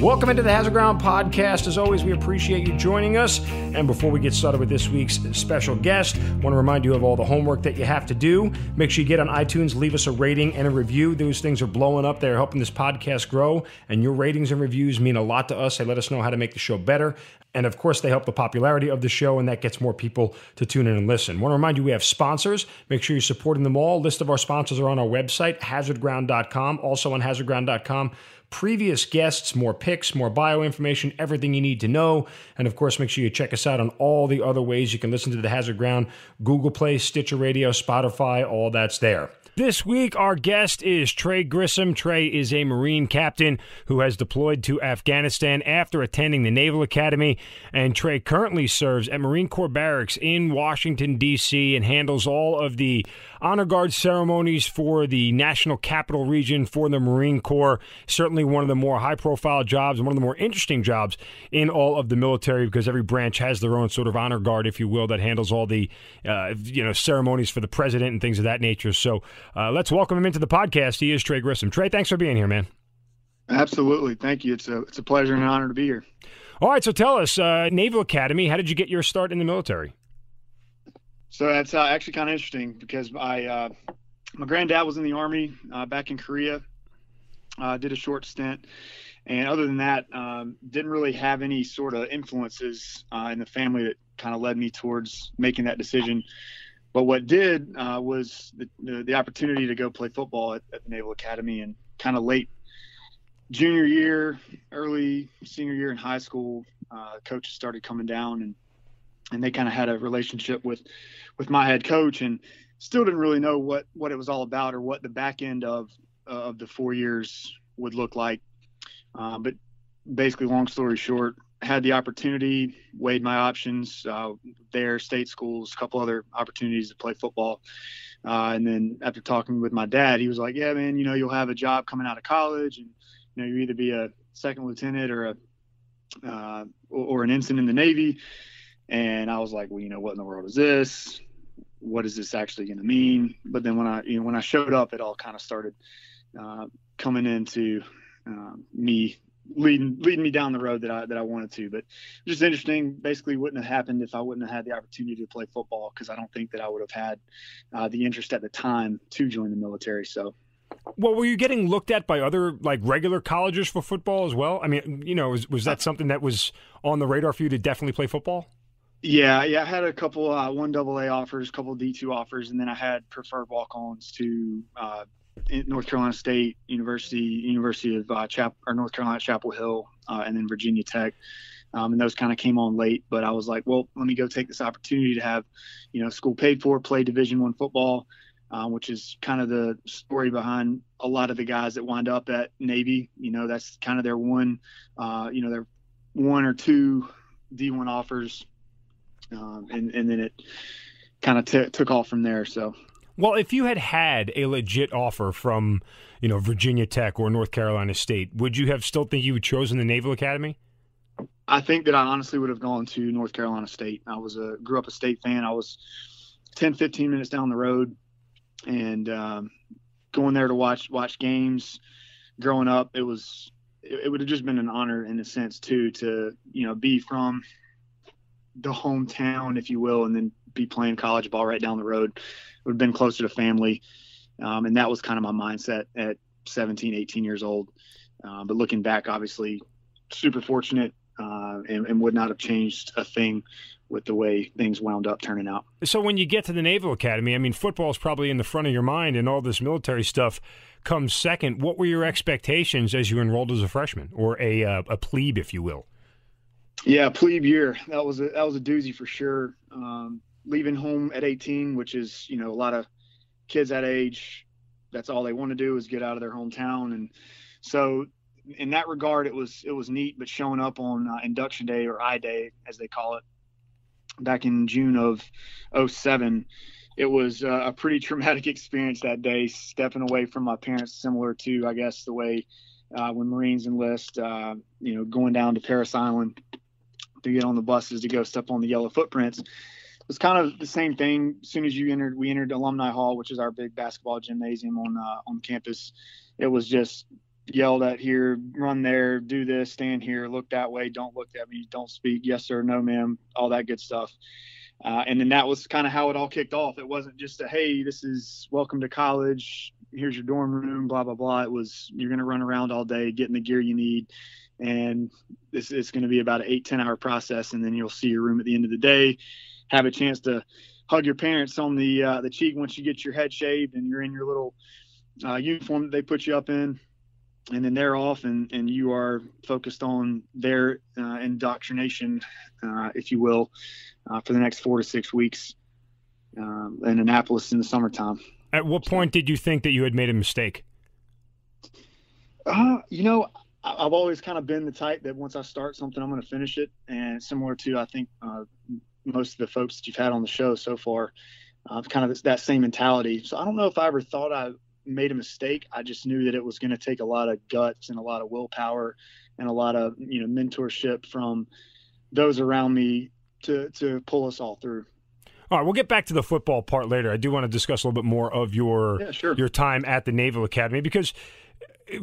Welcome into the Hazard Ground podcast. As always, we appreciate you joining us. And before we get started with this week's special guest, I want to remind you of all the homework that you have to do. Make sure you get on iTunes, leave us a rating and a review. Those things are blowing up. They're helping this podcast grow, and your ratings and reviews mean a lot to us. They let us know how to make the show better. And of course, they help the popularity of the show, and that gets more people to tune in and listen. I want to remind you we have sponsors. Make sure you're supporting them all. list of our sponsors are on our website, hazardground.com. Also on hazardground.com previous guests, more pics, more bio information, everything you need to know. And of course, make sure you check us out on all the other ways you can listen to the Hazard Ground Google Play, Stitcher Radio, Spotify, all that's there. This week, our guest is Trey Grissom. Trey is a Marine captain who has deployed to Afghanistan after attending the Naval Academy. And Trey currently serves at Marine Corps Barracks in Washington, D.C., and handles all of the honor guard ceremonies for the National Capital Region for the Marine Corps. Certainly one of the more high profile jobs one of the more interesting jobs in all of the military because every branch has their own sort of honor guard, if you will, that handles all the uh, you know ceremonies for the president and things of that nature. So uh, let's welcome him into the podcast. He is Trey Grissom. Trey, thanks for being here, man. Absolutely. Thank you. It's a, it's a pleasure and an honor to be here. All right. So tell us, uh, Naval Academy, how did you get your start in the military? So that's uh, actually kind of interesting because I, uh, my granddad was in the Army uh, back in Korea, uh, did a short stint. And other than that, um, didn't really have any sort of influences in the family that kind of led me towards making that decision. But what did uh, was the, the, the, opportunity to go play football at, at the Naval Academy and kind of late junior year, early senior year in high school, uh, coaches started coming down and and they kind of had a relationship with with my head coach and still didn't really know what what it was all about or what the back end of uh, of the four years would look like. Uh, but basically, long story short, had the opportunity, weighed my options uh, there, state schools, a couple other opportunities to play football. Uh, and then after talking with my dad, he was like, "Yeah, man, you know, you'll have a job coming out of college, and you know, you either be a second lieutenant or a uh, or an ensign in the Navy." And I was like, "Well, you know, what in the world is this? What is this actually going to mean?" But then when I, you know, when I showed up, it all kind of started uh, coming into uh, me leading leading me down the road that I that I wanted to. But just interesting. Basically, wouldn't have happened if I wouldn't have had the opportunity to play football because I don't think that I would have had uh, the interest at the time to join the military. So. Well, were you getting looked at by other like regular colleges for football as well? I mean, you know, was, was that something that was on the radar for you to definitely play football? Yeah, yeah, I had a couple uh, one double A offers, a couple D two offers, and then I had preferred walk ons to uh, North Carolina State University, University of uh, Chap or North Carolina Chapel Hill, uh, and then Virginia Tech. Um, and those kind of came on late, but I was like, well, let me go take this opportunity to have, you know, school paid for, play Division One football, uh, which is kind of the story behind a lot of the guys that wind up at Navy. You know, that's kind of their one, uh, you know, their one or two D1 offers, um, and and then it kind of t- took off from there. So well, if you had had a legit offer from, you know, Virginia Tech or North Carolina State, would you have still think you would chosen the Naval Academy? I think that I honestly would have gone to North Carolina State. I was a grew up a state fan. I was 10, 15 minutes down the road, and um, going there to watch watch games. Growing up, it was it, it would have just been an honor in a sense too to you know be from the hometown, if you will, and then be playing college ball right down the road would have been closer to family. Um, and that was kind of my mindset at 17, 18 years old. Uh, but looking back, obviously, super fortunate uh, and, and, would not have changed a thing with the way things wound up turning out. So when you get to the Naval Academy, I mean, football is probably in the front of your mind, and all this military stuff comes second. What were your expectations as you enrolled as a freshman or a uh, a plebe, if you will? Yeah, plebe year. That was a that was a doozy for sure. Um, leaving home at 18, which is, you know, a lot of kids that age, that's all they want to do is get out of their hometown. And so in that regard, it was, it was neat, but showing up on uh, induction day or I day, as they call it back in June of 07, it was uh, a pretty traumatic experience that day, stepping away from my parents, similar to, I guess, the way uh, when Marines enlist. Uh, you know, going down to Parris Island to get on the buses to go step on the yellow footprints. Was kind of the same thing. As soon as you entered, we entered Alumni Hall, which is our big basketball gymnasium on uh, on campus. It was just yelled at here, run there, do this, stand here, look that way, don't look at me, don't speak, yes sir, no ma'am, all that good stuff. Uh, and then that was kind of how it all kicked off. It wasn't just a hey, this is welcome to college, here's your dorm room, blah blah blah. It was you're gonna run around all day, getting the gear you need, and this it's going to be about an eight ten hour process, and then you'll see your room at the end of the day, have a chance to hug your parents on the uh, the cheek once you get your head shaved and you're in your little uh, uniform that they put you up in and then they're off and, and you are focused on their uh, indoctrination, uh, if you will, uh, for the next four to six weeks um, in Annapolis in the summertime. At what point did you think that you had made a mistake? Uh, you know, I've always kind of been the type that once I start something, I'm going to finish it. And similar to, I think, uh, most of the folks that you've had on the show so far, uh, kind of that same mentality. So I don't know if I ever thought I made a mistake. I just knew that it was going to take a lot of guts and a lot of willpower and a lot of you know mentorship from those around me to to pull us all through. All right, we'll get back to the football part later. I do want to discuss a little bit more of your yeah, sure. your time at the Naval Academy because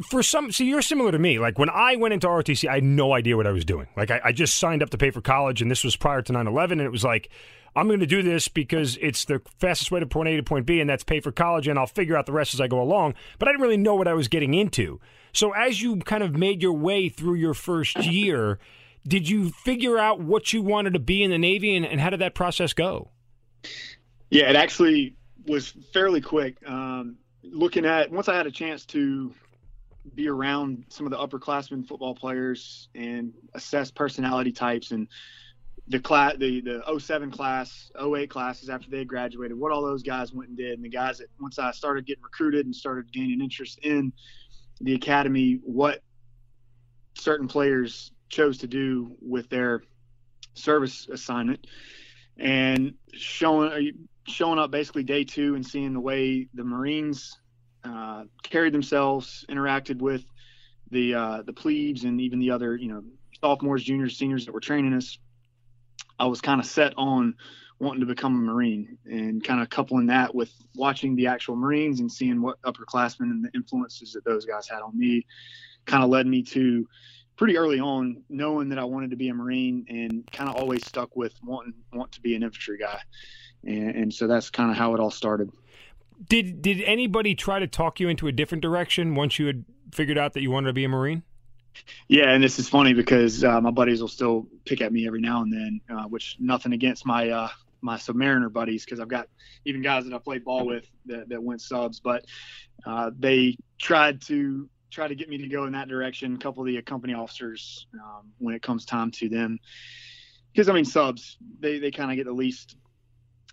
for some, see, you're similar to me. Like when I went into ROTC, I had no idea what I was doing. Like I, I just signed up to pay for college, and this was prior to 9 11, and it was like, I'm going to do this because it's the fastest way to point A to point B, and that's pay for college, and I'll figure out the rest as I go along. But I didn't really know what I was getting into. So as you kind of made your way through your first year, did you figure out what you wanted to be in the Navy, and, and how did that process go? Yeah, it actually was fairly quick. Um, looking at once I had a chance to be around some of the upperclassmen football players and assess personality types and the class, the the 07 class, 08 classes after they graduated, what all those guys went and did, and the guys that once I started getting recruited and started gaining interest in the academy, what certain players chose to do with their service assignment, and showing showing up basically day two and seeing the way the Marines uh, carried themselves, interacted with the uh, the plebes and even the other you know sophomores, juniors, seniors that were training us I was kind of set on wanting to become a Marine and kind of coupling that with watching the actual Marines and seeing what upperclassmen and the influences that those guys had on me kind of led me to pretty early on knowing that I wanted to be a Marine and kind of always stuck with wanting want to be an infantry guy. And, and so that's kind of how it all started. Did did anybody try to talk you into a different direction once you had figured out that you wanted to be a Marine? Yeah, and this is funny because uh, my buddies will still pick at me every now and then, uh, which nothing against my uh, my Submariner buddies because I've got even guys that I played ball with that, that went subs, but uh, they tried to try to get me to go in that direction. A couple of the company officers, um, when it comes time to them, because I mean subs, they they kind of get the least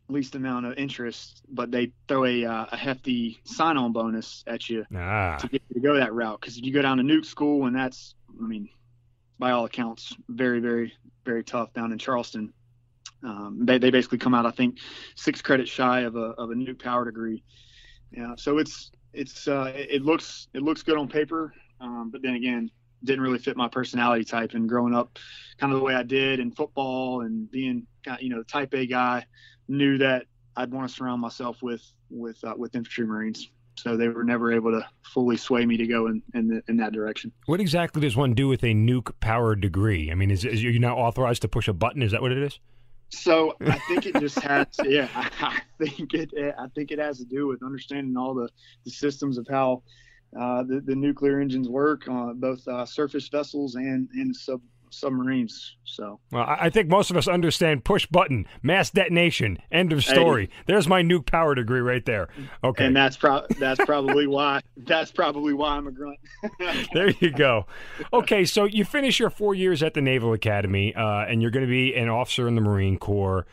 least amount of interest, but they throw a, uh, a hefty sign-on bonus at you ah. to get you to go that route. Because if you go down to Nuke School, and that's, I mean, by all accounts, very, very, very tough down in Charleston. Um, they, they basically come out, I think, six credits shy of a of a nuke power degree. Yeah, so it's it's uh, it looks it looks good on paper, um, but then again, didn't really fit my personality type. And growing up, kind of the way I did in football and being kinda you know type A guy, knew that I'd want to surround myself with with uh, with infantry marines. So they were never able to fully sway me to go in in, the, in that direction. What exactly does one do with a nuke powered degree? I mean, is, is you now authorized to push a button? Is that what it is? So I think it just has, yeah. I think it, I think it has to do with understanding all the, the systems of how uh, the, the nuclear engines work, on both uh, surface vessels and and sub submarines. So, well, I think most of us understand push button, mass detonation, end of story. Hey, There's my nuke power degree right there. Okay, and that's pro- that's probably why that's probably why I'm a grunt. there you go. Okay, so you finish your four years at the Naval Academy, uh, and you're going to be an officer in the Marine Corps.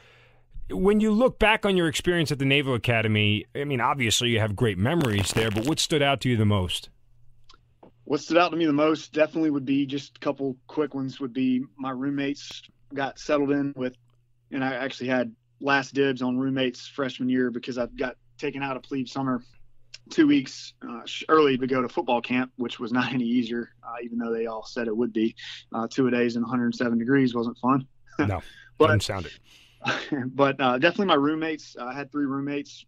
When you look back on your experience at the Naval Academy, I mean, obviously you have great memories there, but what stood out to you the most? What stood out to me the most definitely would be just a couple quick ones would be my roommates got settled in with and i actually had last dibs on roommates freshman year because i got taken out of plebe summer two weeks uh, early to go to football camp, which was not any easier, uh, even though they all said it would be. Uh, two a days and 107 degrees wasn't fun. no, but sound it. but uh, definitely my roommates. I had three roommates.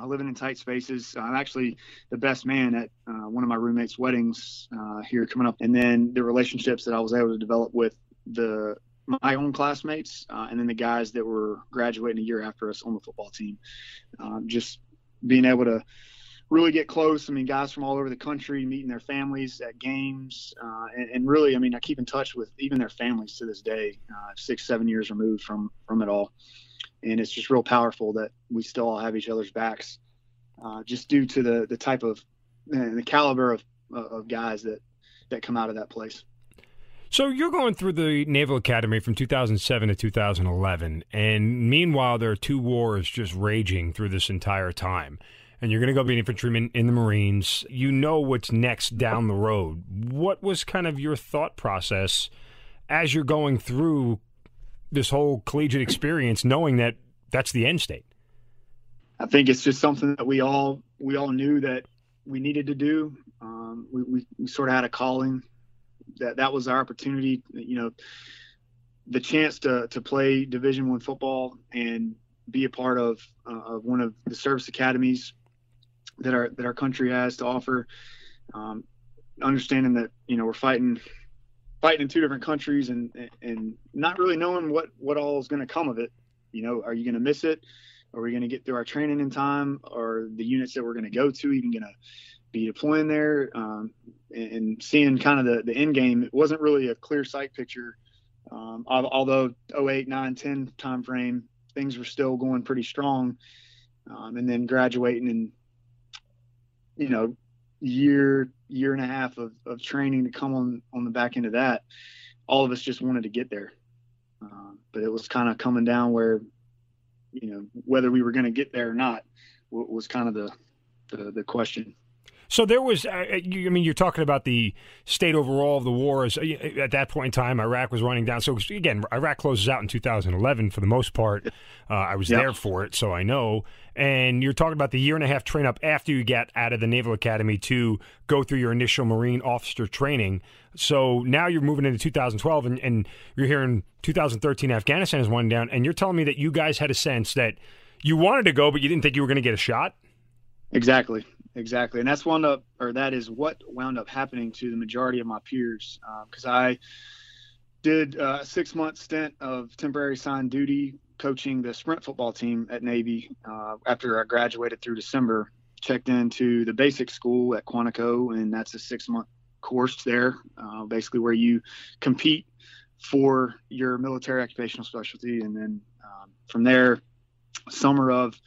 Uh, living in tight spaces. I'm actually the best man at uh, one of my roommates' weddings here coming up, and then the relationships that I was able to develop with the my own classmates uh, and then the guys that were graduating a year after us on the football team. Um, just being able to really get close. I mean, guys from all over the country meeting their families at games, uh, and, and, really, I mean, I keep in touch with even their families to this day, uh, six, seven years removed from from it all, and it's just real powerful that we still all have each other's backs, uh, just due to the the type of and the caliber of of guys that that come out of that place. So you're going through the Naval Academy from 2007 to 2011, and meanwhile there are two wars just raging through this entire time. And you're going to go be an infantryman in the Marines. You know what's next down the road. What was kind of your thought process as you're going through this whole collegiate experience, knowing that that's the end state? I think it's just something that we all we all knew that we needed to do. Um, we, we, we sort of had a calling that that was our opportunity. You know, the chance to to play Division One football and be a part of uh, of one of the service academies that our that our country has to offer. Um, understanding that you know we're fighting fighting in two different countries and and not really knowing what what all is going to come of it. You know, are you going to miss it? Are we going to get through our training in time? Are the units that we're going to go to even going to be deploying there? Um, and seeing kind of the, the end game, it wasn't really a clear sight picture. Um, although 08, 9, 10 time frame, things were still going pretty strong. Um, and then graduating and, you know, year, year and a half of, of training to come on, on the back end of that, all of us just wanted to get there. Uh, but it was kind of coming down where, you know, whether we were going to get there or not was kind of the, the, the question. So there was, uh, uh I mean, you're talking about the state overall of the war. Is, uh, at that point in time, Iraq was running down. So again, Iraq closes out in 2011 for the most part. Uh, I was yep. there for it, so I know. And you're talking about the year and a half train up after you get out of the Naval Academy to go through your initial Marine officer training. So now you're moving into 2012, and, and you're hearing 2013 Afghanistan is winding down, and you're telling me that you guys had a sense that you wanted to go, but you didn't think you were going to get a shot. Exactly exactly, and that's wound up, or that is what wound up happening to the majority of my peers, because uh, I did a six month stint of temporary assigned duty coaching the sprint football team at Navy uh, after I graduated through December. Checked into the basic school at Quantico, and that's a six month course there, uh, basically where you compete for your military occupational specialty, and then um, from there, summer of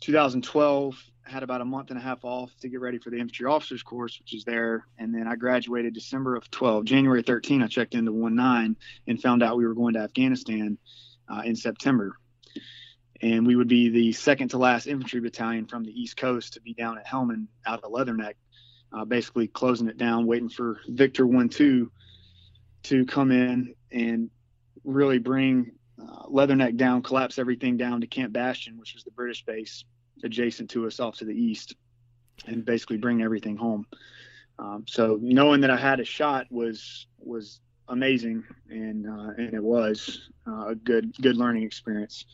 2012 had about a month and a half off to get ready for the infantry officers course, which is there. And then I graduated December of 12. January 13, I checked into 1 9 and found out we were going to Afghanistan uh, in September. And we would be the second to last infantry battalion from the East Coast to be down at Helmand out of Leatherneck, uh, basically closing it down, waiting for Victor 1 2 to come in and really bring uh, Leatherneck down, collapse everything down to Camp Bastion, which was the British base adjacent to us off to the east and basically bring everything home. Um, so knowing that I had a shot was was amazing, and uh, and it was uh, a good good learning experience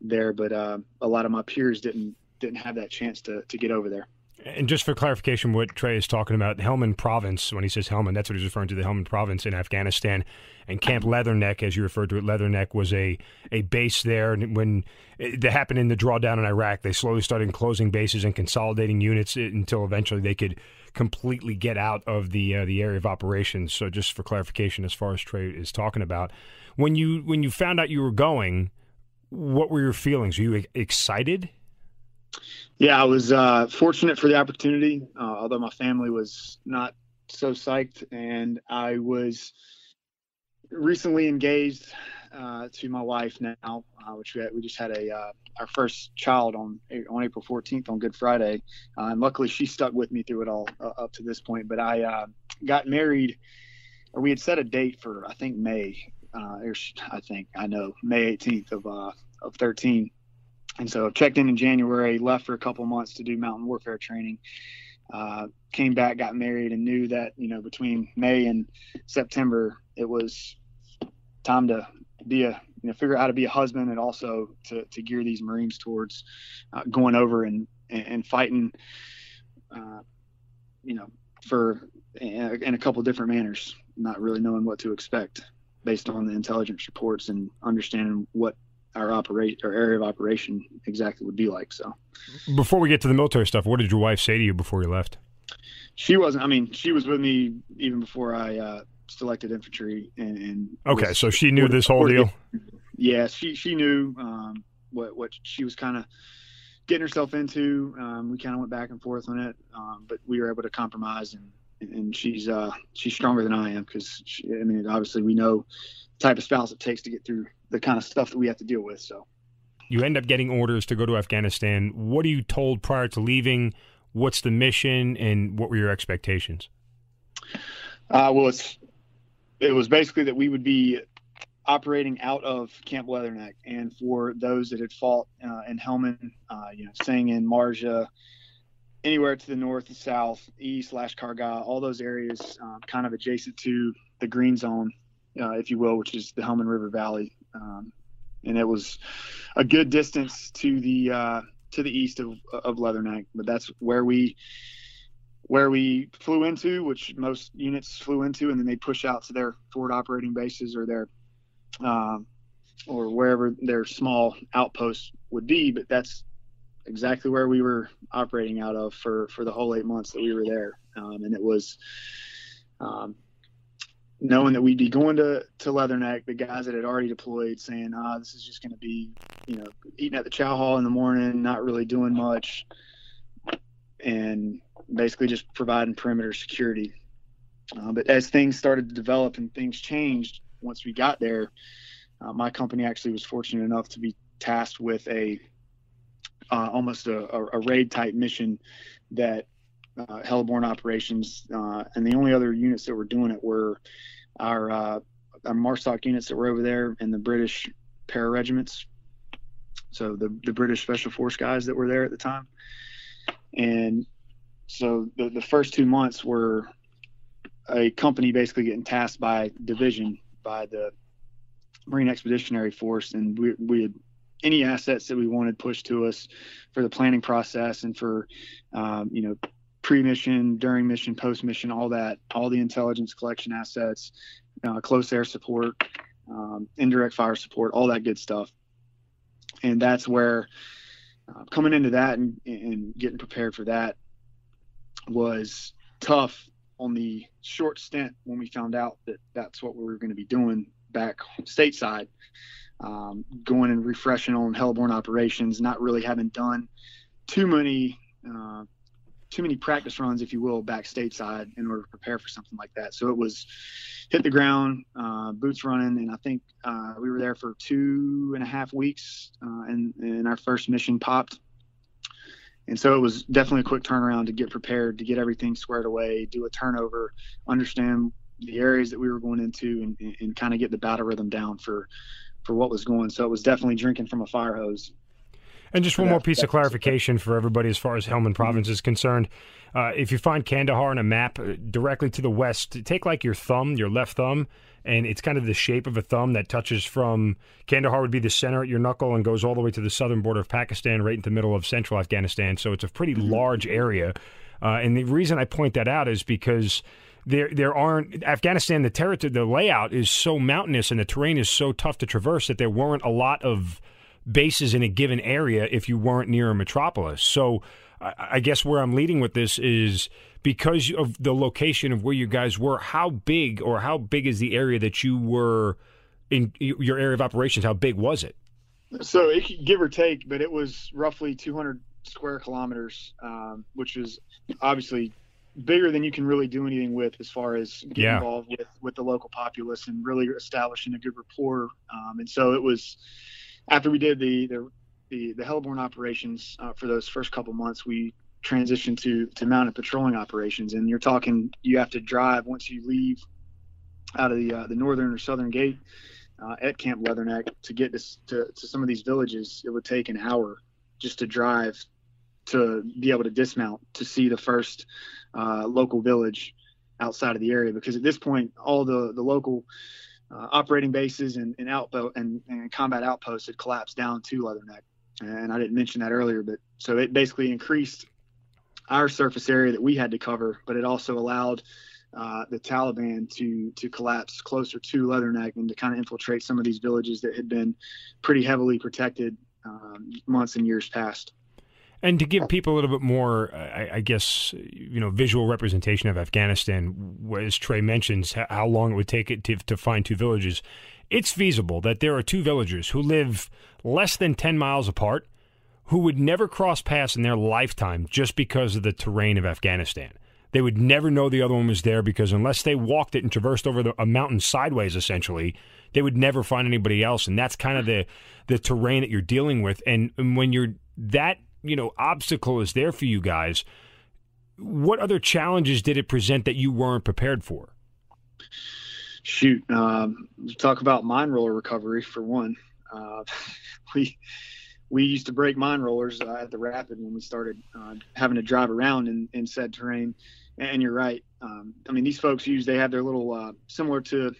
there. But uh, a lot of my peers didn't didn't have that chance to to get over there. And just for clarification, what Trey is talking about, Helmand Province, when he says Helmand, that's what he's referring to, the Helmand Province in Afghanistan. And Camp Leatherneck, as you referred to it, Leatherneck was a, a base there. And when it, that happened in the drawdown in Iraq, they slowly started closing bases and consolidating units until eventually they could completely get out of the uh, the area of operations. So just for clarification, as far as Trey is talking about, when you when you found out you were going, what were your feelings? Were you excited? Yeah, I was uh, fortunate for the opportunity, uh, although my family was not so psyched, and I was recently engaged uh, to my wife now, uh, which we, had, we, just had a uh, our first child on on April 14th on Good Friday, uh, and luckily she stuck with me through it all up to this point. But I got married, or we had set a date for I think May, I think I know May 18th of of 13 and so checked in in January, left for a couple months to do mountain warfare training. Uh, came back, got married, and knew that you know between May and September it was time to be a you know figure out how to be a husband and also to, to gear these Marines towards uh, going over and and, fighting, uh, you know, for in a couple different manners, not really knowing what to expect based on the intelligence reports and understanding what our operate our area of operation exactly would be like. So, before we get to the military stuff, what did your wife say to you before you left? She wasn't. I mean, she was with me even before I uh, selected infantry. And, and okay, so she knew this whole deal. Yeah, she she knew um, what what she was kind of getting herself into. Um, we kind of went back and forth on it, um, but we were able to compromise and and she's uh, she's stronger than I am because I mean obviously we know the type of spouse it takes to get through the kind of stuff that we have to deal with. So you end up getting orders to go to Afghanistan. What are you told prior to leaving? What's the mission, and what were your expectations? Uh, well, it's it was basically that we would be operating out of Camp Leatherneck, and for those that had fought uh, in Helmand, uh, you know, staying in Marja, anywhere to the north south, east slash Karga, all those areas um, kind of adjacent to the green zone, uh, if you will, which is the Helmand River Valley. Um, and it was a good distance to the uh, to the east of, of Leatherneck, but that's where we where we flew into, which most units flew into, and then they push out to their forward operating bases or their um, or wherever their small outposts would be. But that's exactly where we were operating out of for for the whole eight months that we were there, um, and it was um, knowing that we'd be going to to Leatherneck, the guys that had already deployed, saying, "Ah, this is just going to be, you know, eating at the chow hall in the morning, not really doing much, and basically just providing perimeter security." Uh, but as things started to develop and things changed once we got there, uh, my company actually was fortunate enough to be tasked with a uh, almost a, a, raid type mission that uh, operations, uh, and the only other units that were doing it were our uh, our MARSOC units that were over there and the British para regiments. So the the British Special Force guys that were there at the time, and so the the first two months were a company basically getting tasked by division by the Marine Expeditionary Force, and we we had any assets that we wanted pushed to us for the planning process and for um, you know pre-mission during mission post mission all that all the intelligence collection assets uh, close air support um, indirect fire support all that good stuff. And that's where uh, coming into that and, and getting prepared for that was tough on the short stint when we found out that that's what we were going to be doing back stateside. Um, going and refreshing on heliborne operations, not really having done too many uh, too many practice runs, if you will, back stateside in order to prepare for something like that. So it was hit the ground, uh, boots running, and I think uh, we were there for two and a half weeks, uh, and, and our first mission popped. And so it was definitely a quick turnaround to get prepared, to get everything squared away, do a turnover, understand the areas that we were going into, and, and, and kind of get the battle rhythm down for for what was going. So it was definitely drinking from a fire hose. And just one more piece of clarification for everybody as far as Helmand Province mm-hmm. is concerned. Uh, if you find Kandahar on a map uh, directly to the west, take like your thumb, your left thumb, and it's kind of the shape of a thumb that touches from Kandahar would be the center at your knuckle and goes all the way to the southern border of Pakistan, right in the middle of central Afghanistan. So it's a pretty mm-hmm. large area. Uh, and the reason I point that out is because there there aren't Afghanistan. The territory, the layout is so mountainous and the terrain is so tough to traverse that there weren't a lot of bases in a given area if you weren't near a metropolis. So I, I guess where I'm leading with this is because of the location of where you guys were. How big or how big is the area that you were in your area of operations? How big was it? So it could give or take, but it was roughly 200 square kilometers, um, which is obviously bigger than you can really do anything with as far as getting yeah. involved with with the local populace and really establishing a good rapport. Um, and so it was after we did the the the, the heliborne operations uh, for those first couple months, we transitioned to to mounted patrolling operations. And you're talking you have to drive once you leave out of the uh, the northern or southern gate. Uh, at Camp Leatherneck to get to, to, to some of these villages, it would take an hour just to drive to be able to dismount to see the first uh, local village outside of the area because at this point all the the local uh, operating bases and, and outpost and, and, combat outposts had collapsed down to Leatherneck and I didn't mention that earlier but so it basically increased our surface area that we had to cover but it also allowed uh, the Taliban to to collapse closer to Leatherneck and to kind of infiltrate some of these villages that had been pretty heavily protected um, months and years past. And to give people a little bit more, I, I, guess, you know, visual representation of Afghanistan, as Trey mentions, how long it would take it to, to find two villages, it's feasible that there are two villagers who live less than 10 miles apart who would never cross paths in their lifetime just because of the terrain of Afghanistan. They would never know the other one was there because unless they walked it and traversed over the, a mountain sideways, essentially, they would never find anybody else. And that's kind of the the terrain that you're dealing with. And, and when you're that you know obstacle is there for you guys, what other challenges did it present that you weren't prepared for? Shoot, um, talk about mine roller recovery for one. Uh, we we used to break mine rollers uh, at the rapid when we started uh, having to drive around in, in said terrain. And you're right. Um, I mean, these folks use they have their little uh, similar to kind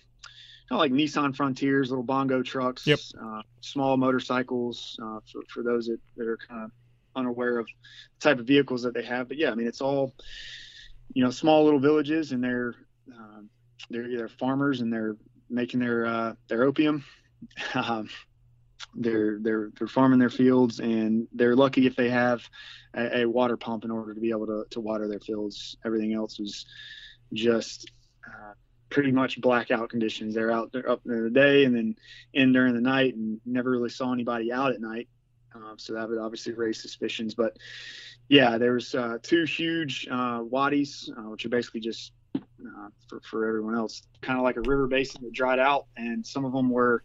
of like Nissan Frontiers, little bongo trucks, yep. Uh, small motorcycles uh, for, for those that, that are kind of unaware of the type of vehicles that they have. But yeah, I mean, it's all you know, small little villages, and they're um, they're they're farmers, and they're making their uh, their opium. Um, they're they're they're farming their fields and they're lucky if they have a, a, water pump in order to be able to, to water their fields everything else was just uh, pretty much blackout conditions they're out there up in the day and then in during the night and never really saw anybody out at night um, so that would obviously raise suspicions but yeah there's uh, two huge uh, wadis uh, which are basically just uh, for, for everyone else kind of like a river basin that dried out and some of them were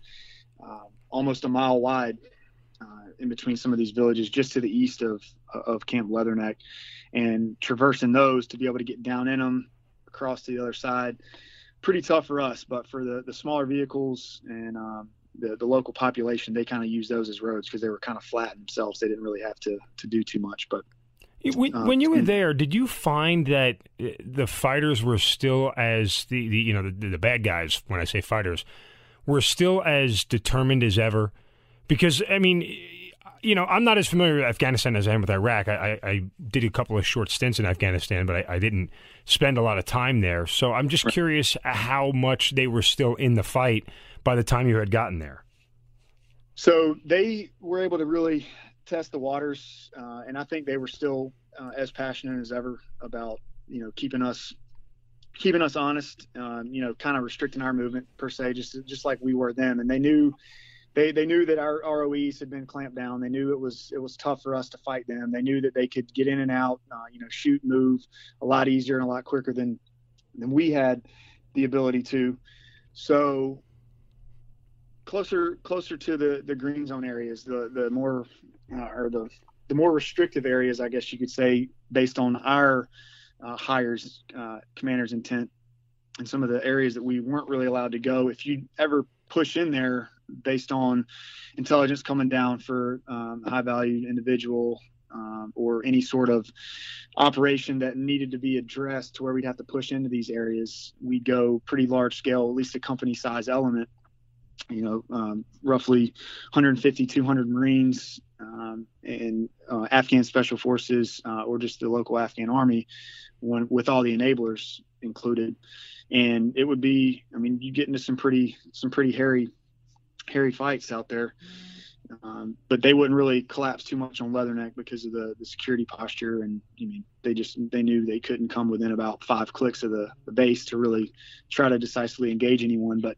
uh, almost a mile wide uh, in between some of these villages just to the east of of Camp Leatherneck, and traversing those to be able to get down in them across to the other side. Pretty tough for us, but for the the smaller vehicles and um, the the local population, they kind of use those as roads because they were kind of flat themselves. They didn't really have to to do too much, but. When, uh, when, you were there, did you find that uh, the fighters were still as the, the you know the, the bad guys? When I say fighters, were still as determined as ever? Because, I mean, you know, I'm not as familiar with Afghanistan as I am with Iraq. I, I, I did a couple of short stints in Afghanistan, but I, I, didn't spend a lot of time there. So I'm just curious how much they were still in the fight by the time you had gotten there. So they were able to really test the waters, uh, and I think they were still uh, as passionate as ever about you know keeping us keeping us honest, um, you know, kind of restricting our movement per se, just just like we were them. And they knew they they knew that our ROEs had been clamped down. They knew it was it was tough for us to fight them. They knew that they could get in and out, uh, you know, shoot, move a lot easier and a lot quicker than than we had the ability to. So closer closer to the the green zone areas, the the more uh, or the the more restrictive areas, I guess you could say, based on our uh, higher's uh, commander's intent and some of the areas that we weren't really allowed to go. If you ever push in there based on intelligence coming down for um, high valued individual um, or any sort of operation that needed to be addressed to where we'd have to push into these areas, we'd go pretty large scale, at least a company size element. You know, um, roughly 150, 200 Marines um, and uh, Afghan special forces uh, or just the local Afghan army when, with all the enablers included. And it would be, I mean, you get into some pretty, some pretty hairy, hairy fights out there. Um, but they wouldn't really collapse too much on Leatherneck because of the, the security posture. And I mean, they just, they knew they couldn't come within about five clicks of the, the base to really try to decisively engage anyone. But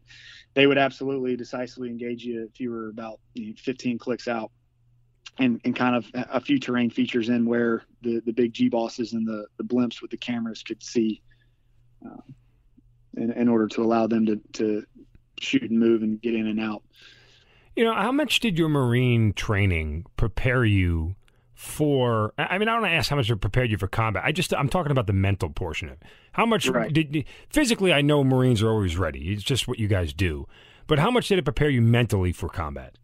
they would absolutely decisively engage you if you were about you know, 15 clicks out and, and kind of a few terrain features in where the, the big G-BOSSes and the, the blimps with the cameras could see uh, in, in order to allow them to, to shoot and move and get in and out. You know, how much did your Marine training prepare you for? I mean, I don't want to ask how much it prepared you for combat. I just, I'm talking about the mental portion of it. How much right. did physically? I know Marines are always ready. It's just what you guys do. But how much did it prepare you mentally for combat?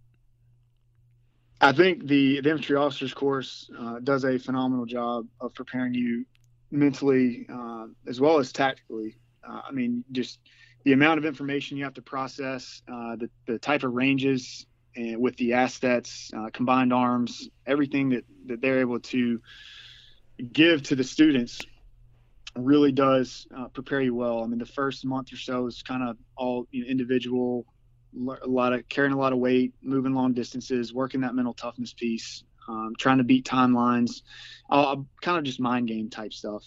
I think the, the infantry officers course uh, does a phenomenal job of preparing you mentally uh, as well as tactically. Uh, I mean, just the amount of information you have to process, uh, the, the type of ranges and with the assets, uh, combined arms, everything that, that they're able to give to the students really does uh, prepare you well. I mean, the first month or so is kind of all you know, individual, a lot of carrying a lot of weight, moving long distances, working that mental toughness piece, um, trying to beat timelines, all, kind of just mind game type stuff.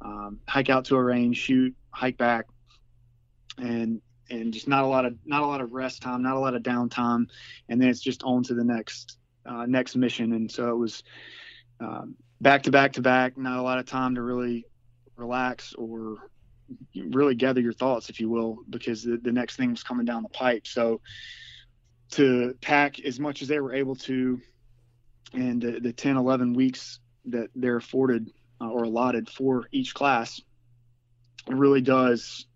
Um, hike out to a range, shoot, hike back, and and just not a lot of not a lot of rest time, not a lot of downtime, and then it's just on to the next uh, next mission. And so it was um, back to back to back, not a lot of time to really relax or really gather your thoughts, if you will, because the, the next thing was coming down the pipe. So to pack as much as they were able to and the, the 10, 11 weeks that they're afforded uh, or allotted for each class really does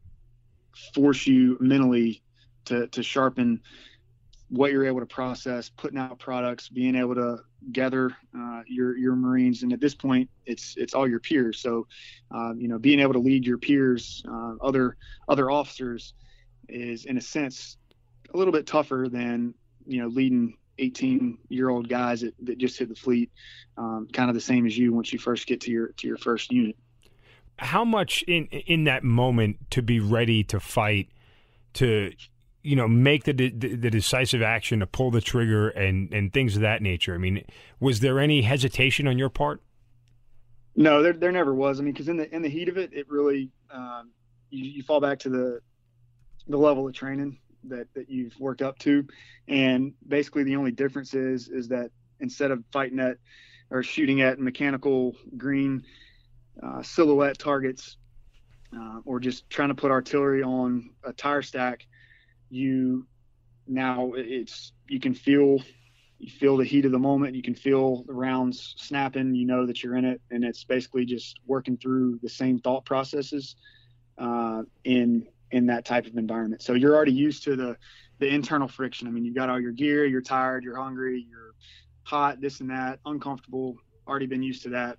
force you mentally to, to sharpen what you're able to process, putting out products, being able to gather uh, your your Marines, and at this point, it's it's all your peers. So, uh, you know, being able to lead your peers, uh, other other officers, is in a sense a little bit tougher than you know leading 18 year old guys that, that just hit the fleet, um, kind of the same as you once you first get to your to your first unit. How much in in that moment to be ready to fight, to you know, make the, the, the decisive action to pull the trigger and and things of that nature. I mean, was there any hesitation on your part? No, there there never was. I mean, because in the in the heat of it, it really um, you, you fall back to the the level of training that that you've worked up to, and basically the only difference is is that instead of fighting at or shooting at mechanical green uh, silhouette targets, uh, or just trying to put artillery on a tire stack you now it's you can feel you feel the heat of the moment. You can feel the rounds snapping. You know that you're in it and it's basically just working through the same thought processes uh, in in that type of environment. So you're already used to the the internal friction. I mean you've got all your gear you're tired you're hungry you're hot this and that uncomfortable already been used to that.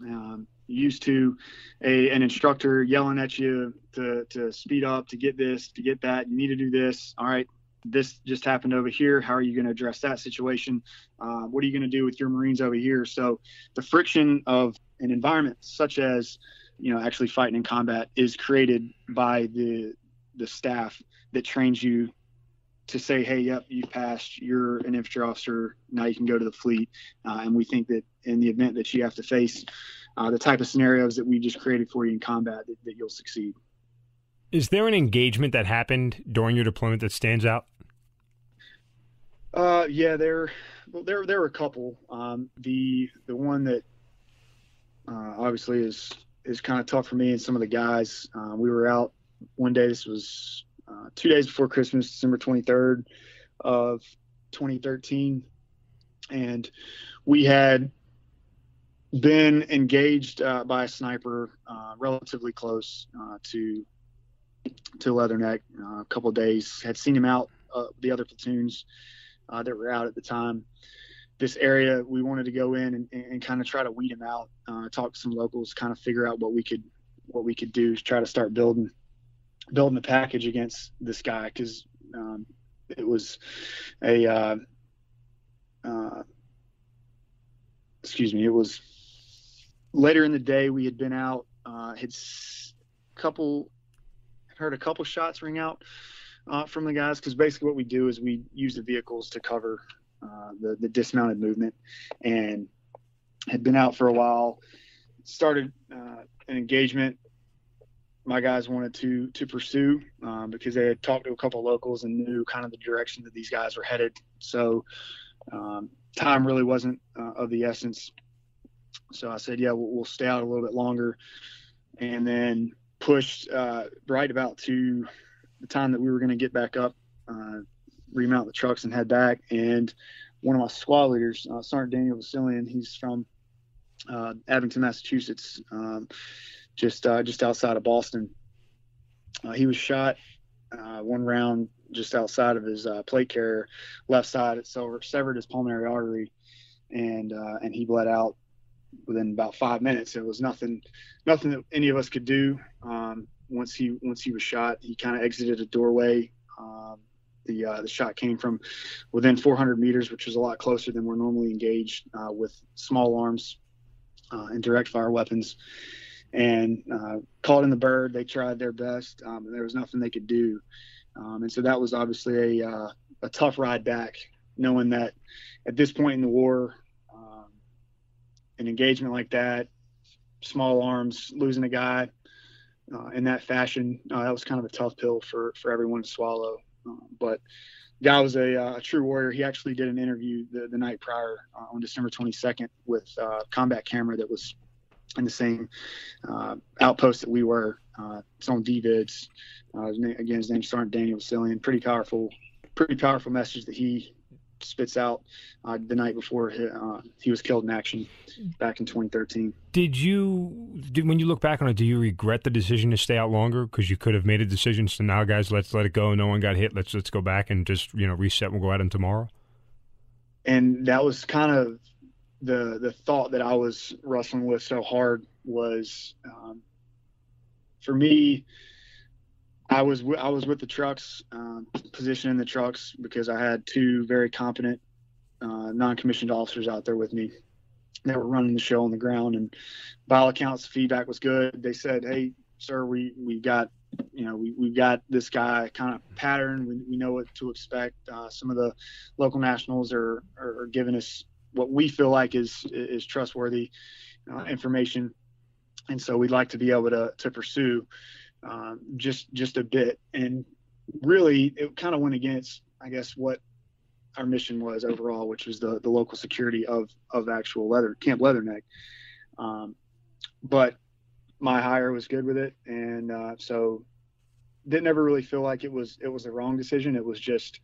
Um, used to a, an instructor yelling at you to, to speed up, to get this, to get that. You need to do this. All right, this just happened over here. How are you going to address that situation? Uh, what are you going to do with your Marines over here? So the friction of an environment such as you know actually fighting in combat is created by the the staff that trains you to say, hey, yep, you passed. You're an infantry officer. Now you can go to the fleet. Uh, and we think that in the event that you have to face uh, the type of scenarios that we just created for you in combat that, that you'll succeed. Is there an engagement that happened during your deployment that stands out? Uh, yeah, there, well, there, there were a couple. Um, the the one that uh, obviously is is kind of tough for me and some of the guys. Uh, we were out one day. This was uh, two days before Christmas, December 23rd of 2013, and we had been engaged uh, by a sniper uh, relatively close uh, to to Leatherneck uh, a couple of days. Had seen him out uh, the other platoons uh, that were out at the time. This area we wanted to go in and, and kind of try to weed him out, talk to some locals, kind of figure out what we could what we could do try to start building building a package against this guy because um, it was a excuse me, it was later in the day, we had been out, uh, had couple, heard a couple shots ring out uh, from the guys because basically what we do is we use the vehicles to cover uh, the, the dismounted movement and had been out for a while. Started uh, an engagement. My guys wanted to to pursue um, because they had talked to a couple locals and knew kind of the direction that these guys were headed. So um, time really wasn't uh, of the essence so I said, yeah, we'll, we'll stay out a little bit longer, and then pushed uh, right about to the time that we were going to get back up, uh, remount the trucks and head back. And one of my squad leaders, uh, Sergeant Daniel Vasselian, he's from uh, Abington, Massachusetts, um, just uh, just outside of Boston. Uh, he was shot one round just outside of his plate carrier, left side. It severed his pulmonary artery, and and he bled out within about five minutes. It was nothing, nothing that any of us could do. Um, once he once he was shot, he kind of exited a doorway. Um, the uh, the shot came from within 400 meters, which is a lot closer than we're normally engaged uh, with small arms uh, and direct fire weapons. And uh, caught in the bird, they tried their best, um, and there was nothing they could do. Um, and so that was obviously a uh, a tough ride back, knowing that at this point in the war, an engagement like that, small arms, losing a guy uh, in that fashion, uh, that was kind of a tough pill for for everyone to swallow. Um, but guy was a, uh, a, true warrior. He actually did an interview the, the night prior uh, on December 22nd with uh, combat camera that was in the same uh, outpost that we were. Uh, it's on DVIDS. Uh, again, his name is Sergeant Daniel Vasselian. Pretty powerful, pretty powerful message that he spits out uh, the night before he, uh, he, was killed in action back in 2013. Did you, did, when you look back on it, do you regret the decision to stay out longer because you could have made a decision? So now, guys, let's let it go. No one got hit. Let's let's go back and just you know reset. We'll go out in tomorrow. And that was kind of the the thought that I was wrestling with so hard was um, for me I was w- I was with the trucks, um, positioning the trucks because I had two very competent uh, non-commissioned officers out there with me. They were running the show on the ground, and by all accounts, the feedback was good. They said, "Hey, sir, we we got you know we we got this guy kind of pattern. We, we know what to expect. Uh, some of the local nationals are, are, are giving us what we feel like is is trustworthy uh, information, and so we'd like to be able to to pursue." Um, just just a bit, and really it kind of went against, I guess, what our mission was overall, which was the the local security of of actual leather Camp Leatherneck. Um, but my higher was good with it, and uh, so didn't ever really feel like it was it was the wrong decision. It was just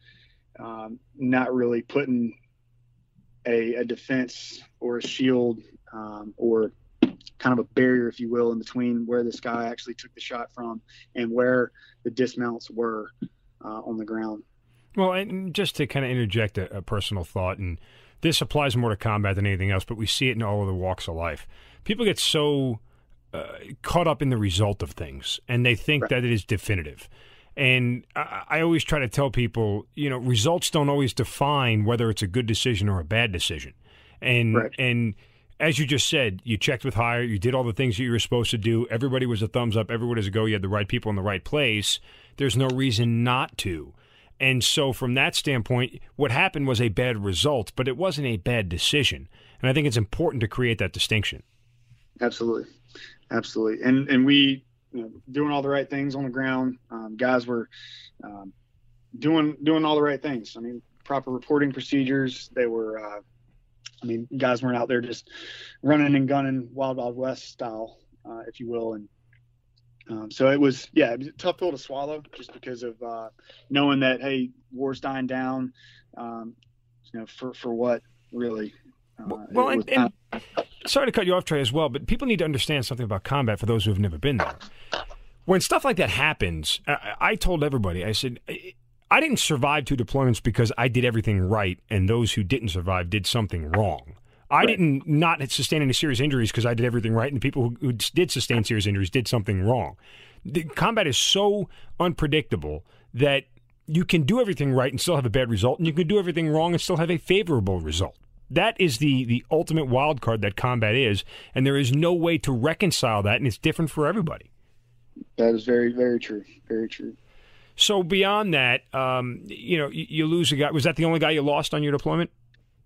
um, not really putting a, a, defense or a shield um, or kind of a barrier, if you will, in between where this guy actually took the shot from and where the dismounts were uh, on the ground. Well, and just to kind of interject a, a, personal thought, and this applies more to combat than anything else, but we see it in all of the walks of life. People get so uh, caught up in the result of things, and they think right. that it is definitive. And I, I always try to tell people, you know, results don't always define whether it's a good decision or a bad decision. And right. and as you just said, you checked with higher, you did all the things that you were supposed to do. Everybody was a thumbs up, everybody was a go. You had the right people in the right place. There's no reason not to. And so, from that standpoint, what happened was a bad result, but it wasn't a bad decision. And I think it's important to create that distinction. Absolutely, absolutely. And and we you know, doing all the right things on the ground. Um, guys were um, doing doing all the right things. I mean, proper reporting procedures. They were uh, I mean, guys weren't out there just running and gunning Wild Wild West style, uh, if you will. And um, so it was, yeah, it was a tough pill to swallow just because of uh, knowing that, hey, war's dying down. Um, you know, for, for what really? Uh, well, and, and sorry to cut you off, Trey, as well, but people need to understand something about combat for those who have never been there. When stuff like that happens, I, I told everybody, I said, I didn't survive two deployments because I did everything right, and those who didn't survive did something wrong. I right. didn't not sustain any serious injuries because I did everything right, and the people who, who did sustain serious injuries did something wrong. The combat is so unpredictable that you can do everything right and still have a bad result, and you can do everything wrong and still have a favorable result. That is the the ultimate wild card that combat is, and there is no way to reconcile that, and it's different for everybody. That is very very true. Very true. So beyond that, um, you know, you, you, lose a guy. Was that the only guy you lost on your deployment?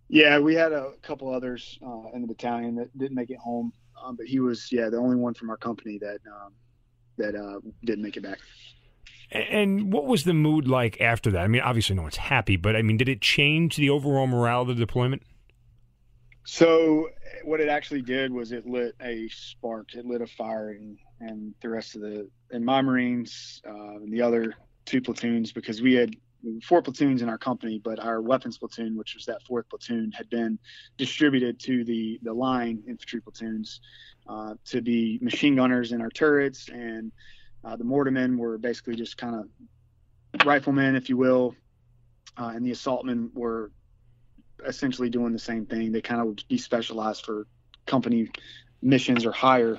Yeah, we had a couple others uh, in the battalion that didn't make it home, um, but he was yeah the only one from our company that um, that uh, didn't make it back. And what was the mood like after that? I mean, obviously no one's happy, but I mean, did it change the overall morale of the deployment? So what it actually did was it lit a spark. It lit a fire, and and the rest of the and my Marines uh, and the other two platoons because we had four platoons in our company, but our weapons platoon, which was that fourth platoon, had been distributed to the the line infantry platoons uh, to be machine gunners in our turrets, and uh, the mortarmen were basically just kind of riflemen, if you will, uh, and the assaultmen were essentially doing the same thing. They kind of would be specialized for company missions or higher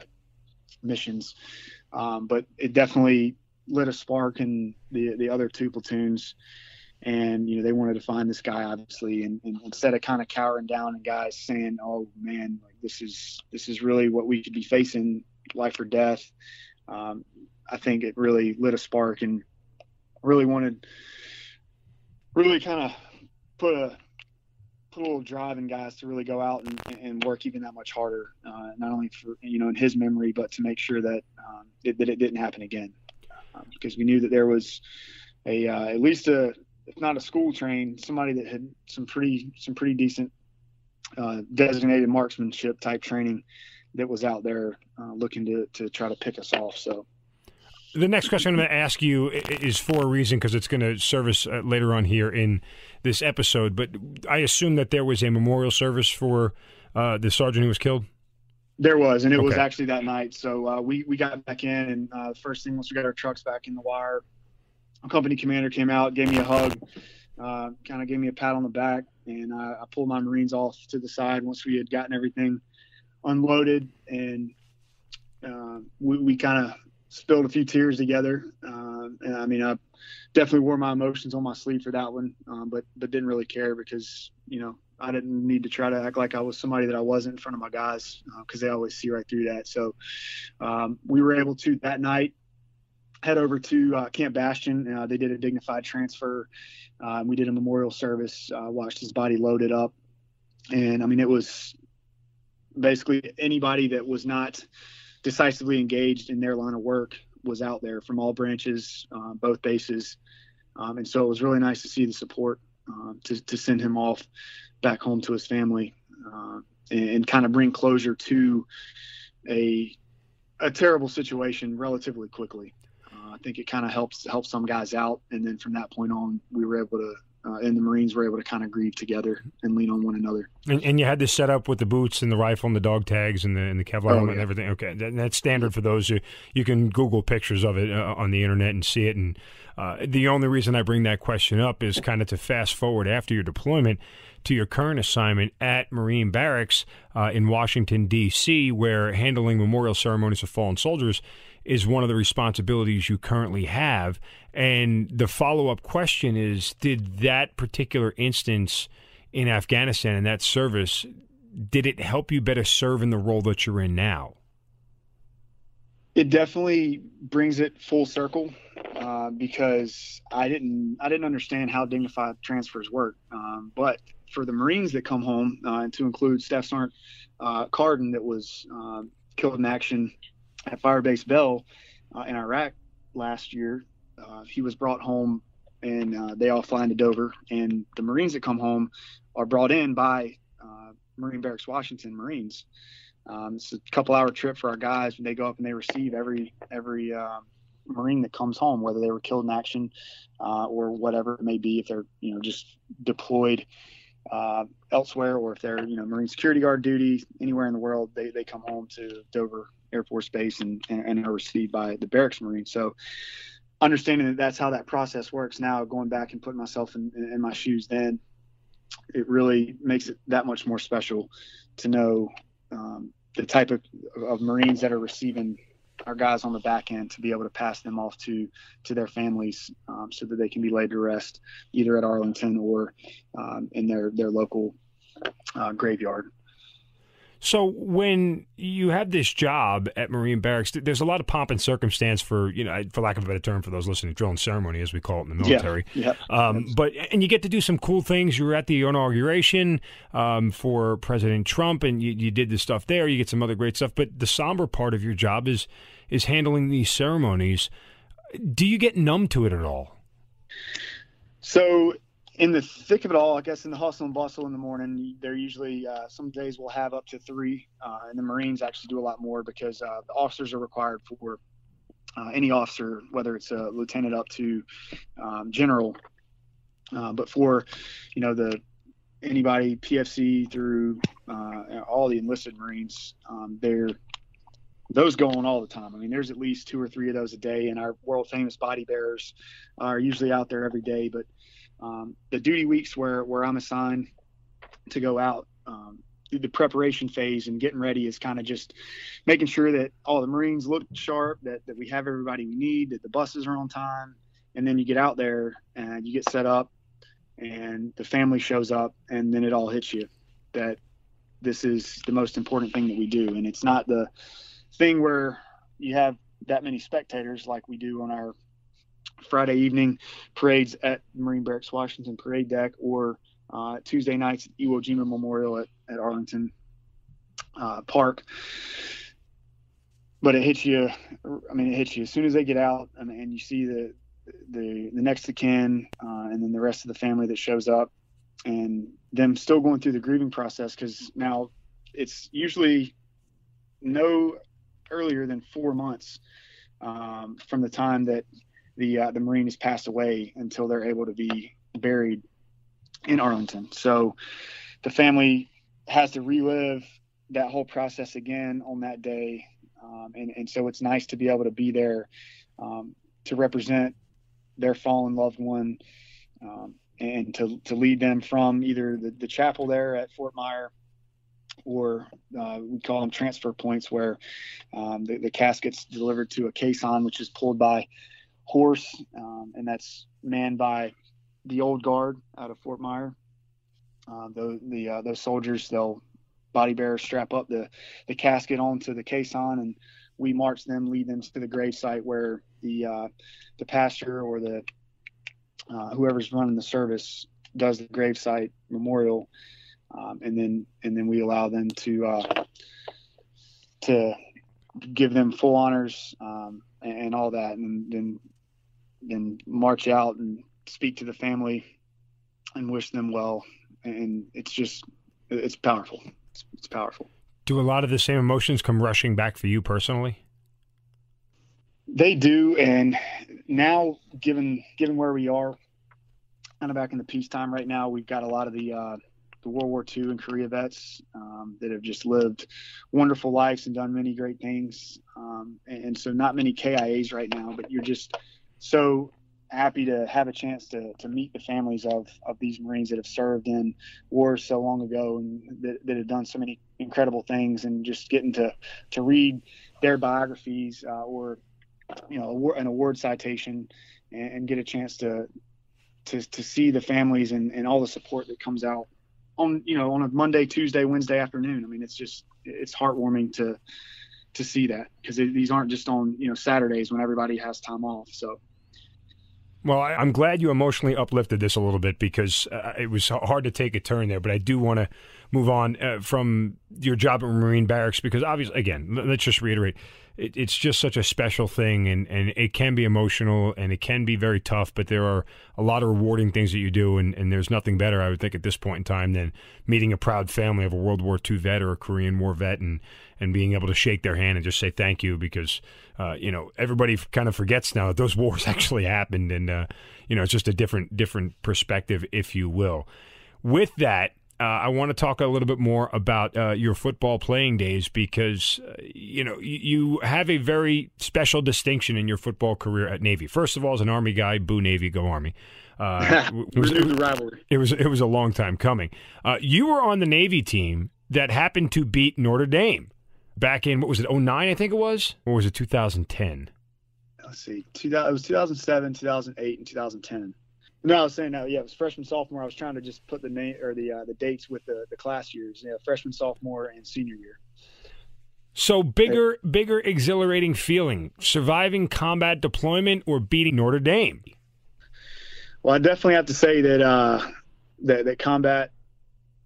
missions. Um, but it definitely lit a spark in the the other two platoons, and you know they wanted to find this guy obviously, and, and instead of kind of cowering down and guys saying, "Oh man, like this is this is really what we could be facing, life or death," um, I think it really lit a spark and really wanted, really kind of put a put a little drive in guys to really go out and, and work even that much harder, uh, not only for you know in his memory, but to make sure that um, it, that it didn't happen again, um, because we knew that there was a uh, at least a if not a school train, somebody that had some pretty some pretty decent uh, designated marksmanship type training that was out there uh, looking to to try to pick us off. So. The next question I'm going to ask you is for a reason because it's going to service uh, later on here in this episode. But I assume that there was a memorial service for uh, the sergeant who was killed. There was, and it okay. was actually that night. So uh, we we got back in, and uh, the first thing once we got our trucks back in the wire, a company commander came out, gave me a hug, uh, kind of gave me a pat on the back, and I, I pulled my Marines off to the side once we had gotten everything unloaded, and uh, we, we kind of spilled a few tears together. Uh, and I mean, I definitely wore my emotions on my sleeve for that one, um, but but didn't really care because you know I didn't need to try to act like I was somebody that I wasn't in front of my guys because uh, they always see right through that. So um, we were able to that night head over to uh, Camp Bastion. Uh, they did a dignified transfer. Uh, we did a memorial service. Uh, watched his body loaded up, and I mean it was basically anybody that was not decisively engaged in their line of work was out there from all branches, uh, both bases. Um, and so it was really nice to see the support uh, to, to send him off back home to his family uh, and, and kind of bring closure to a, a terrible situation relatively quickly. Uh, I think it kind of helps help some guys out. And then from that point on, we were able to uh, and the Marines were able to kind of grieve together and lean on one another. And, and, you had this set up with the boots and the rifle and the dog tags and the and the Kevlar oh, yeah. and everything. Okay, that, that's standard for those. Who, you can Google pictures of it uh, on the internet and see it. And uh, the only reason I bring that question up is kind of to fast forward after your deployment to your current assignment at Marine Barracks uh, in Washington D.C., where handling memorial ceremonies of fallen soldiers is one of the responsibilities you currently have. And the follow up question is Did that particular instance in Afghanistan and that service, did it help you better serve in the role that you're in now? It definitely brings it full circle uh, because I didn't I didn't understand how dignified transfers work. Um, but for the Marines that come home, uh, and to include Staff Sergeant uh, Cardin that was uh, killed in action at Firebase Bell uh, in Iraq last year. Uh, he was brought home, and uh, they all fly into Dover. And the Marines that come home are brought in by uh, Marine Barracks Washington Marines. Um, it's a couple hour trip for our guys, and they go up and they receive every every uh, Marine that comes home, whether they were killed in action uh, or whatever it may be, if they're you know just deployed uh, elsewhere or if they're you know Marine security guard duty anywhere in the world, they, they come home to Dover Air Force Base and, and, and are received by the barracks Marine. So understanding that that's how that process works now, going back and putting myself in, in my shoes then, it really makes it that much more special to know um, the type of, of Marines that are receiving our guys on the back end to be able to pass them off to to their families um, so that they can be laid to rest either at Arlington or um, in their their local uh, graveyard. So when you have this job at Marine Barracks, there's a lot of pomp and circumstance for you know, for lack of a better term, for those listening, drill and ceremony as we call it in the military. Yeah. yeah. Um, but and you get to do some cool things. You were at the inauguration um, for President Trump, and you, you did the stuff there. You get some other great stuff. But the somber part of your job is is handling these ceremonies. Do you get numb to it at all? So in the thick of it all, I guess in the hustle and bustle in the morning, they're usually uh, some days we'll have up to three, uh, and the Marines actually do a lot more because uh, the officers are required for uh, any officer, whether it's a lieutenant up to um, general, uh, but for you know the anybody PFC through uh, all the enlisted Marines, um, they're those go on all the time. I mean, there's at least two or three of those a day, and our world famous body bearers are usually out there every day. But um, the duty weeks where where I'm assigned to go out, um, the preparation phase and getting ready is kind of just making sure that all the Marines look sharp, that, that we have everybody we need, that the buses are on time. And then you get out there and you get set up and the family shows up and then it all hits you that this is the most important thing that we do. And it's not the thing where you have that many spectators like we do on our Friday evening parades at Marine Barracks Washington parade deck or uh, Tuesday nights at Iwo Jima Memorial at, at Arlington uh, Park. But it hits you. I mean, it hits you as soon as they get out, and, and you see the the the next of kin, uh, and then the rest of the family that shows up, and them still going through the grieving process because now it's usually no earlier than four months um, from the time that the uh, the Marine has passed away until they're able to be buried in Arlington. So the family has to relive that whole process again on that day. Um, and, and so it's nice to be able to be there um, to represent their fallen loved one um, and to, to lead them from either the, the chapel there at Fort Myer or uh, we call them transfer points where um, the, the casket's delivered to a caisson, which is pulled by horse, um, and that's manned by the old guard out of Fort Myer. Uh, the, the uh, those soldiers they'll body bearers strap up the the casket onto the caisson and we march them, lead them to the grave site where the uh, the pastor or the uh, whoever's running the service does the grave site memorial, um, and then and then we allow them to uh, to give them full honors um, and, and, all that, and then then march out and speak to the family and wish them well. And it's just, it's powerful. It's, it's powerful. Do a lot of the same emotions come rushing back for you personally? They do, and now given given where we are, kind of back in the peacetime right now, we've got a lot of the uh, the World War II and Korea vets um, that have just lived wonderful lives and done many great things, um, and, and, so not many KIAs right now. But you're just so happy to have a chance to, to meet the families of, of these Marines that have served in wars so long ago and that, that have done so many incredible things and just getting to, to read their biographies uh, or, you know, an award citation and, and, get a chance to, to, to see the families and, and all the support that comes out on, you know, on a Monday, Tuesday, Wednesday afternoon. I mean, it's just, it's heartwarming to, to see that because these aren't just on, you know, Saturdays when everybody has time off. So, well, I, am glad you emotionally uplifted this a little bit because uh, it was hard to take a turn there. But I do want to move on uh, from your job at Marine Barracks because obviously, again, let's just reiterate, it, it's just such a special thing, and, and it can be emotional and it can be very tough. But there are a lot of rewarding things that you do, and, and there's nothing better, I would think, at this point in time than meeting a proud family of a World War II vet or a Korean War vet, and and being able to shake their hand and just say thank you because uh, you know everybody kind of forgets now that those wars actually happened and uh, you know it's just a different different perspective if you will with that uh, I want to talk a little bit more about uh, your football playing days because uh, you know you, you, have a very special distinction in your football career at Navy. First of all, as an Army guy, boo Navy, go Army. Uh, it, was, it, was, rivalry. It was it was a long time coming. Uh, you were on the Navy team that happened to beat Notre Dame back in what was it 09 I think it was or was it 2010? Let's see. Two, it was 2007, 2008 and 2010. No, I was saying no. Yeah, it was freshman, sophomore. I was trying to just put the name or the uh, the dates with the, the class years. Yeah, freshman, sophomore, and senior year. So bigger, bigger, exhilarating feeling: surviving combat deployment or beating Notre Dame. Well, I definitely have to say that uh, that, that combat,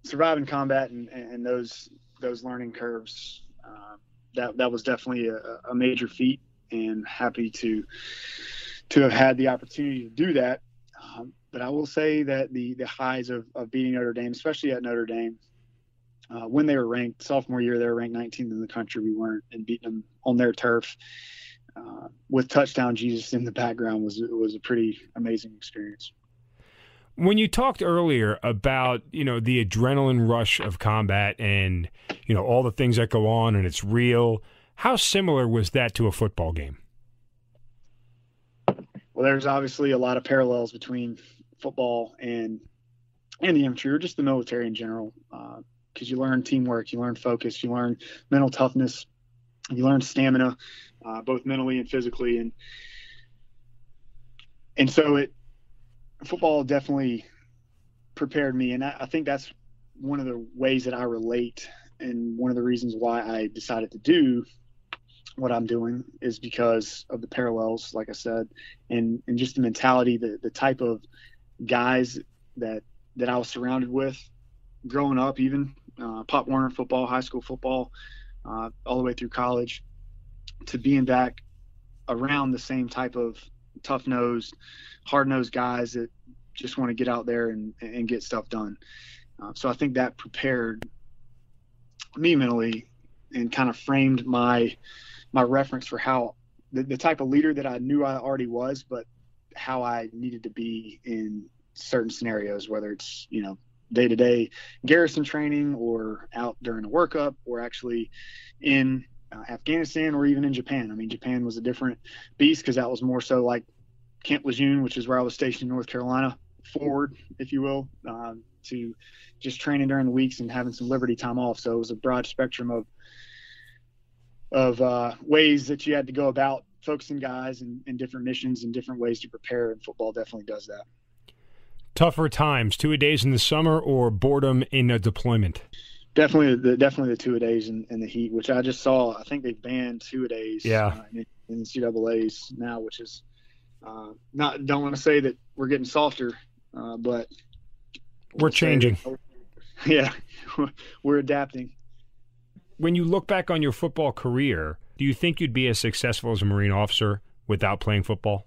surviving combat, and, and those those learning curves uh, that that was definitely a, a, major feat, and happy to to have had the opportunity to do that. Um, but I will say that the the highs of, of beating Notre Dame, especially at Notre Dame, uh, when they were ranked sophomore year, they were ranked 19th in the country. We weren't, and beating them on their turf uh, with touchdown Jesus in the background was was a pretty amazing experience. When you talked earlier about, you know, the adrenaline rush of combat and, you know, all the things that go on and it's real, How similar was that to a football game? Well, there's obviously a lot of parallels between football and and the infantry or just the military in general, because uh, you learn teamwork, you learn focus, you learn mental toughness, you learn stamina, uh, both mentally and physically, and and so it football definitely prepared me, and I, I think that's one of the ways that I relate, and one of the reasons why I decided to do what I'm doing is because of the parallels, like I said, and and just the mentality, the the type of guys that that I was surrounded with growing up, even uh, Pop Warner football, high school football, uh, all the way through college, to being back around the same type of tough nosed, hard nosed guys that just want to get out there and, and get stuff done. Uh, so I think that prepared me mentally and kind of framed my my reference for how the, the type of leader that I knew I already was, but how I needed to be in certain scenarios, whether it's you know day to day garrison training or out during a workup or actually in uh, Afghanistan or even in Japan. I mean, Japan was a different beast because that was more so like Camp Lejeune, which is where I was stationed in North Carolina, forward, if you will, um, to just training during the weeks and having some liberty time off. So it was a broad spectrum of of uh, ways that you had to go about focusing guys and, and different missions and different ways to prepare. And football definitely does that. Tougher times, two a days in the summer or boredom in a deployment? Definitely, the definitely the two a days in, in the heat, which I just saw. I think they've banned two a days. Yeah. Uh, in, in the NCAA's now, which is uh, not. Don't want to say that we're getting softer, uh, but we're changing. yeah, we're adapting. When you look back on your football career, do you think you'd be as successful as a Marine officer without playing football?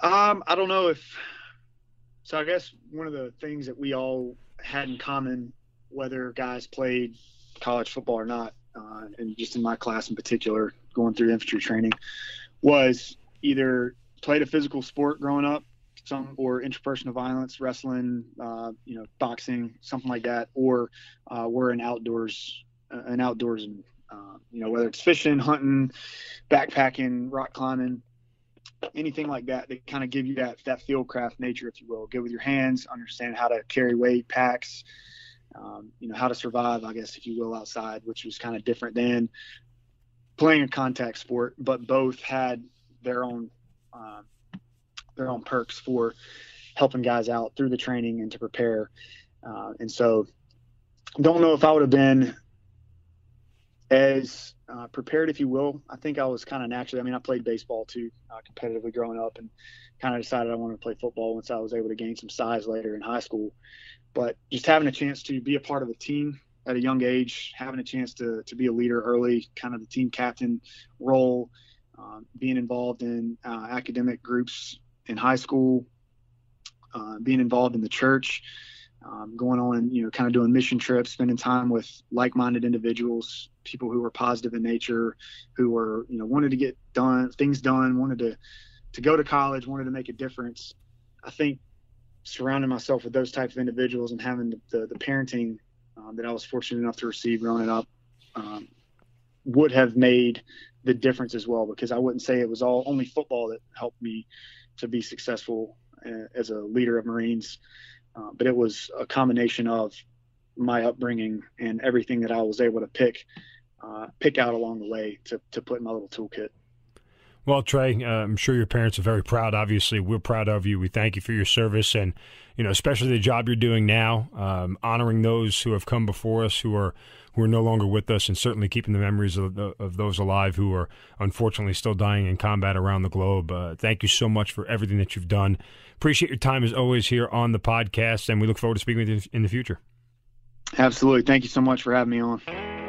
Um, I don't know if. So I guess one of the things that we all had in common, whether guys played college football or not, uh, and just in my class in particular, going through infantry training, was either played a physical sport growing up, some or interpersonal violence, wrestling, uh, you know, boxing, something like that, or uh, we're an outdoors, uh, an outdoorsman. Uh, you know, whether it's fishing, hunting, backpacking, rock climbing, anything like that that kind of give you that that field craft nature, if you will. Good with your hands, understand how to carry weight, packs, um, you know, how to survive, I guess, if you will, outside, which was kind of different than playing a contact sport. But both had their own uh, their own perks for helping guys out through the training and to prepare. Uh, and so, don't know if I would have been as uh, prepared, if you will. I think I was kind of naturally. I mean, I played baseball too, uh, competitively growing up, and kind of decided I wanted to play football once I was able to gain some size later in high school. But just having a chance to be a part of a team at a young age, having a chance to to be a leader early, kind of the team captain role, uh, being involved in uh, academic groups in high school, uh, being involved in the church. Um, going on and you know kind of doing mission trips spending time with like-minded individuals people who were positive in nature, who were you know wanted to get done things done, wanted to to go to college, wanted to make a difference. I think surrounding myself with those types of individuals and having the, the, the parenting um, that I was fortunate enough to receive growing up um, would have made the difference as well. Because I wouldn't say it was all only football that helped me to be successful uh, as a leader of Marines, uh, but it was a combination of my upbringing and everything that I was able to pick uh, pick out along the way to, to put in my little toolkit. Well, Trey, uh, I'm sure your parents are very proud. Obviously, we're proud of you. We thank you for your service and, you know, especially the job you're doing now, um, honoring those who have come before us, who are who are no longer with us, and certainly keeping the memories of, of those alive who are unfortunately still dying in combat around the globe. Uh, thank you so much for everything that you've done. Appreciate your time as always here on the podcast, and we look forward to speaking with you in the future. Absolutely. Thank you so much for having me on.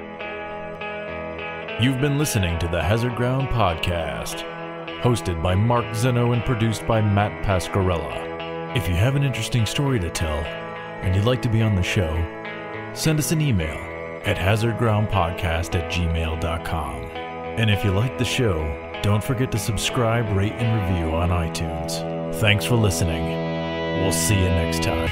You've been listening to the Hazard Ground Podcast, hosted by Mark Zeno and produced by Matt Pasquarella. If you have an interesting story to tell and you'd like to be on the show, send us an email at hazardgroundpodcast at gmail.com. And if you like the show, don't forget to subscribe, rate, and review on iTunes. Thanks for listening. We'll see you next time.